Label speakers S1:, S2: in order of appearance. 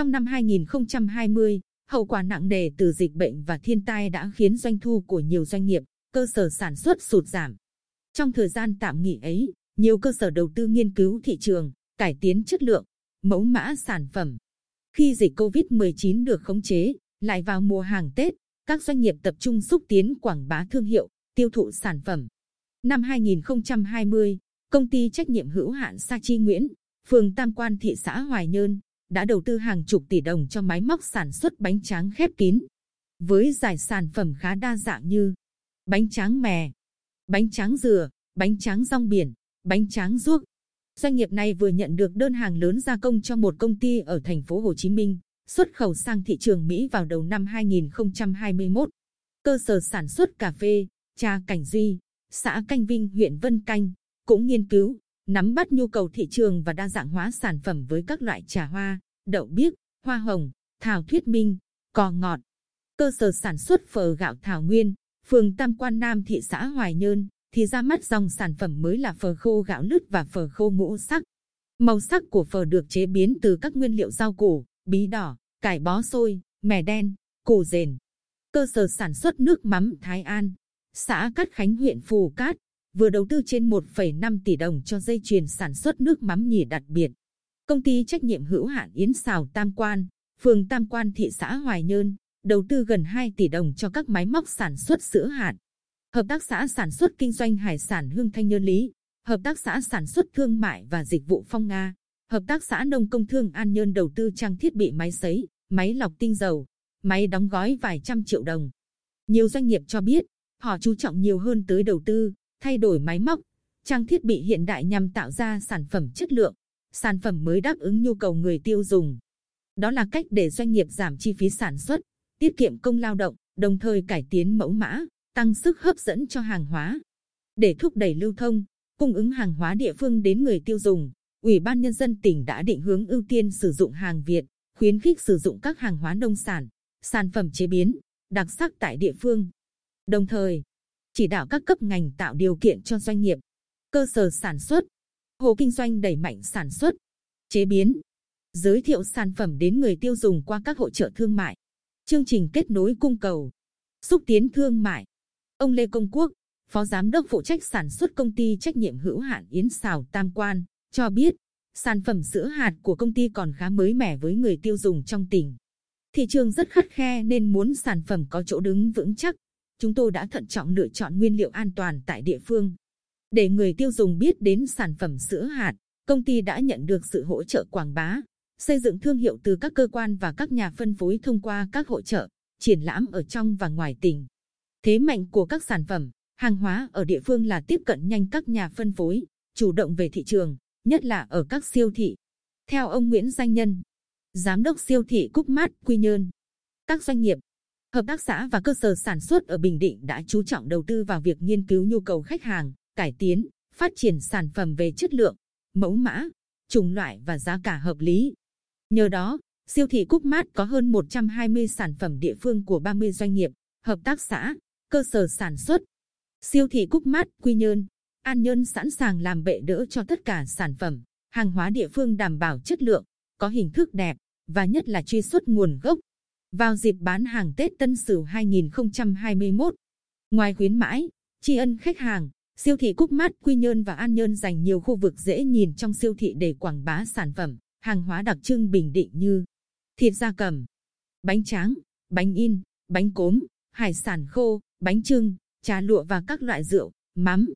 S1: Trong năm 2020, hậu quả nặng nề từ dịch bệnh và thiên tai đã khiến doanh thu của nhiều doanh nghiệp, cơ sở sản xuất sụt giảm. Trong thời gian tạm nghỉ ấy, nhiều cơ sở đầu tư nghiên cứu thị trường, cải tiến chất lượng, mẫu mã sản phẩm. Khi dịch COVID-19 được khống chế, lại vào mùa hàng Tết, các doanh nghiệp tập trung xúc tiến quảng bá thương hiệu, tiêu thụ sản phẩm. Năm 2020, công ty trách nhiệm hữu hạn Sa Chi Nguyễn, phường Tam Quan thị xã Hoài Nhơn, đã đầu tư hàng chục tỷ đồng cho máy móc sản xuất bánh tráng khép kín. Với giải sản phẩm khá đa dạng như bánh tráng mè, bánh tráng dừa, bánh tráng rong biển, bánh tráng ruốc. Doanh nghiệp này vừa nhận được đơn hàng lớn gia công cho một công ty ở thành phố Hồ Chí Minh, xuất khẩu sang thị trường Mỹ vào đầu năm 2021. Cơ sở sản xuất cà phê, trà Cảnh Duy, xã Canh Vinh, huyện Vân Canh, cũng nghiên cứu, nắm bắt nhu cầu thị trường và đa dạng hóa sản phẩm với các loại trà hoa, đậu biếc, hoa hồng, thảo thuyết minh, cò ngọt. Cơ sở sản xuất phở gạo Thảo Nguyên, phường Tam Quan Nam thị xã Hoài Nhơn, thì ra mắt dòng sản phẩm mới là phở khô gạo lứt và phở khô ngũ sắc. Màu sắc của phở được chế biến từ các nguyên liệu rau củ, bí đỏ, cải bó xôi, mè đen, củ rền. Cơ sở sản xuất nước mắm Thái An, xã Cát Khánh huyện Phù Cát, vừa đầu tư trên 1,5 tỷ đồng cho dây chuyền sản xuất nước mắm nhỉ đặc biệt. Công ty trách nhiệm hữu hạn Yến Xào Tam Quan, phường Tam Quan thị xã Hoài Nhơn, đầu tư gần 2 tỷ đồng cho các máy móc sản xuất sữa hạt. Hợp tác xã sản xuất kinh doanh hải sản Hương Thanh Nhơn Lý, Hợp tác xã sản xuất thương mại và dịch vụ Phong Nga, Hợp tác xã nông công thương An Nhơn đầu tư trang thiết bị máy sấy, máy lọc tinh dầu, máy đóng gói vài trăm triệu đồng. Nhiều doanh nghiệp cho biết, họ chú trọng nhiều hơn tới đầu tư, thay đổi máy móc, trang thiết bị hiện đại nhằm tạo ra sản phẩm chất lượng, sản phẩm mới đáp ứng nhu cầu người tiêu dùng. Đó là cách để doanh nghiệp giảm chi phí sản xuất, tiết kiệm công lao động, đồng thời cải tiến mẫu mã, tăng sức hấp dẫn cho hàng hóa. Để thúc đẩy lưu thông, cung ứng hàng hóa địa phương đến người tiêu dùng, Ủy ban Nhân dân tỉnh đã định hướng ưu tiên sử dụng hàng Việt, khuyến khích sử dụng các hàng hóa nông sản, sản phẩm chế biến, đặc sắc tại địa phương. Đồng thời, chỉ đạo các cấp ngành tạo điều kiện cho doanh nghiệp, cơ sở sản xuất, hộ kinh doanh đẩy mạnh sản xuất, chế biến, giới thiệu sản phẩm đến người tiêu dùng qua các hội trợ thương mại, chương trình kết nối cung cầu, xúc tiến thương mại. Ông Lê Công Quốc, Phó Giám đốc phụ trách sản xuất công ty trách nhiệm hữu hạn Yến Xào Tam Quan, cho biết sản phẩm sữa hạt của công ty còn khá mới mẻ với người tiêu dùng trong tỉnh. Thị trường rất khắt khe nên muốn sản phẩm có chỗ đứng vững chắc, chúng tôi đã thận trọng lựa chọn nguyên liệu an toàn tại địa phương. Để người tiêu dùng biết đến sản phẩm sữa hạt, công ty đã nhận được sự hỗ trợ quảng bá, xây dựng thương hiệu từ các cơ quan và các nhà phân phối thông qua các hội trợ, triển lãm ở trong và ngoài tỉnh. Thế mạnh của các sản phẩm, hàng hóa ở địa phương là tiếp cận nhanh các nhà phân phối, chủ động về thị trường, nhất là ở các siêu thị. Theo ông Nguyễn Danh Nhân, Giám đốc siêu thị Cúc Mát Quy Nhơn, các doanh nghiệp, hợp tác xã và cơ sở sản xuất ở Bình Định đã chú trọng đầu tư vào việc nghiên cứu nhu cầu khách hàng, cải tiến, phát triển sản phẩm về chất lượng, mẫu mã, chủng loại và giá cả hợp lý. Nhờ đó, siêu thị Cúc Mát có hơn 120 sản phẩm địa phương của 30 doanh nghiệp, hợp tác xã, cơ sở sản xuất. Siêu thị Cúc Mát Quy Nhơn, An Nhơn sẵn sàng làm bệ đỡ cho tất cả sản phẩm, hàng hóa địa phương đảm bảo chất lượng, có hình thức đẹp và nhất là truy xuất nguồn gốc. Vào dịp bán hàng Tết Tân Sửu 2021, ngoài khuyến mãi, tri ân khách hàng, siêu thị Cúc Mát Quy Nhơn và An Nhơn dành nhiều khu vực dễ nhìn trong siêu thị để quảng bá sản phẩm, hàng hóa đặc trưng Bình Định như thịt da cầm, bánh tráng, bánh in, bánh cốm, hải sản khô, bánh trưng, trà lụa và các loại rượu, mắm,